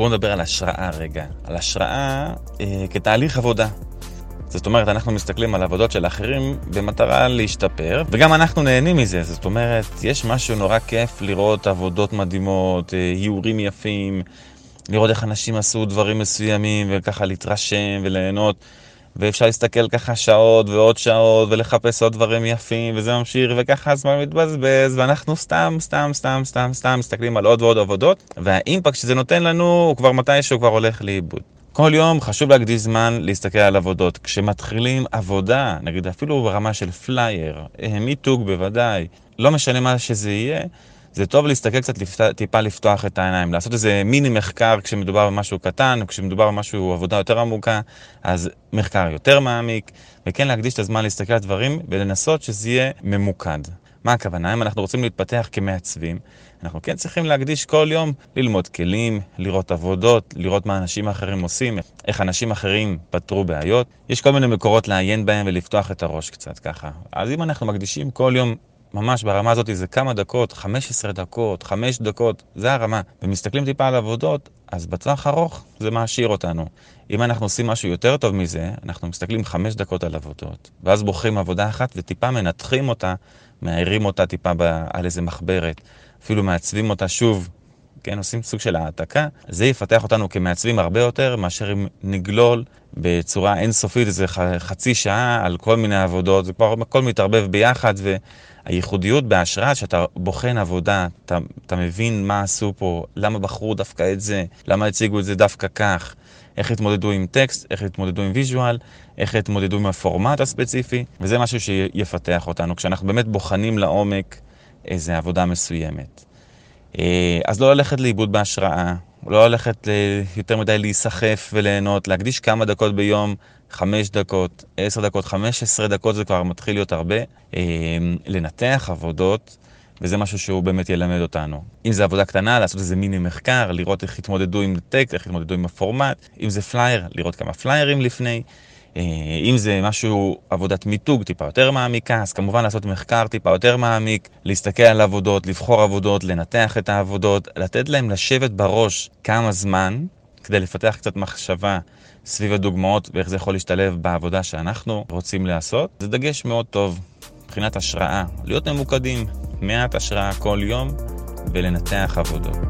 בואו נדבר על השראה רגע. על השראה אה, כתהליך עבודה. זאת אומרת, אנחנו מסתכלים על עבודות של אחרים במטרה להשתפר, וגם אנחנו נהנים מזה. זאת אומרת, יש משהו נורא כיף לראות עבודות מדהימות, אה, איורים יפים, לראות איך אנשים עשו דברים מסוימים, וככה להתרשם וליהנות. ואפשר להסתכל ככה שעות ועוד שעות ולחפש עוד דברים יפים וזה ממשיך וככה הזמן מתבזבז ואנחנו סתם סתם סתם סתם סתם מסתכלים על עוד ועוד עבודות והאימפקט שזה נותן לנו הוא כבר מתישהו כבר הולך לאיבוד. כל יום חשוב להקדיש זמן להסתכל על עבודות. כשמתחילים עבודה, נגיד אפילו ברמה של פלייר, אה, מיתוג בוודאי, לא משנה מה שזה יהיה, זה טוב להסתכל קצת, לפת... טיפה לפתוח את העיניים, לעשות איזה מיני מחקר כשמדובר במשהו קטן, כשמדובר במשהו, עבודה יותר עמוקה, אז מחקר יותר מעמיק, וכן להקדיש את הזמן להסתכל על דברים ולנסות שזה יהיה ממוקד. מה הכוונה? אם אנחנו רוצים להתפתח כמעצבים, אנחנו כן צריכים להקדיש כל יום ללמוד כלים, לראות עבודות, לראות מה אנשים אחרים עושים, איך אנשים אחרים פתרו בעיות. יש כל מיני מקורות לעיין בהם ולפתוח את הראש קצת ככה. אז אם אנחנו מקדישים כל יום ממש ברמה הזאת זה כמה דקות, 15 דקות, 5 דקות, זה הרמה. ומסתכלים טיפה על עבודות, אז בטווח ארוך זה מעשיר אותנו. אם אנחנו עושים משהו יותר טוב מזה, אנחנו מסתכלים 5 דקות על עבודות, ואז בוחרים עבודה אחת וטיפה מנתחים אותה, מאיירים אותה טיפה על איזה מחברת, אפילו מעצבים אותה שוב כן, עושים סוג של העתקה, זה יפתח אותנו כמעצבים הרבה יותר מאשר אם נגלול בצורה אינסופית איזה חצי שעה על כל מיני עבודות, זה כבר הכל מתערבב ביחד והייחודיות בהשראה שאתה בוחן עבודה, אתה, אתה מבין מה עשו פה, למה בחרו דווקא את זה, למה הציגו את זה דווקא כך. איך התמודדו עם טקסט, איך התמודדו עם visual, איך התמודדו עם הפורמט הספציפי, וזה משהו שיפתח אותנו, כשאנחנו באמת בוחנים לעומק איזה עבודה מסוימת. אה, אז לא ללכת לאיבוד בהשראה, לא ללכת יותר מדי להיסחף וליהנות, להקדיש כמה דקות ביום, חמש דקות, עשר דקות, חמש עשרה דקות זה כבר מתחיל להיות הרבה. אה, לנתח עבודות, וזה משהו שהוא באמת ילמד אותנו. אם זה עבודה קטנה, לעשות איזה מיני מחקר, לראות איך התמודדו עם טקסט, איך התמודדו עם הפורמט, אם זה פלייר, לראות כמה פליירים לפני. אה, אם זה משהו, עבודת מיתוג טיפה יותר מעמיקה, אז כמובן לעשות מחקר טיפה יותר מעמיק, להסתכל על עבודות, לבחור עבודות, לנתח את העבודות, לתת להם לשבת בראש כמה זמן, כדי לפתח קצת מחשבה סביב הדוגמאות ואיך זה יכול להשתלב בעבודה שאנחנו רוצים לעשות. זה דגש מאוד טוב מבחינת השראה, להיות ממוקדים, מעט השראה כל יום ולנתח עבודות.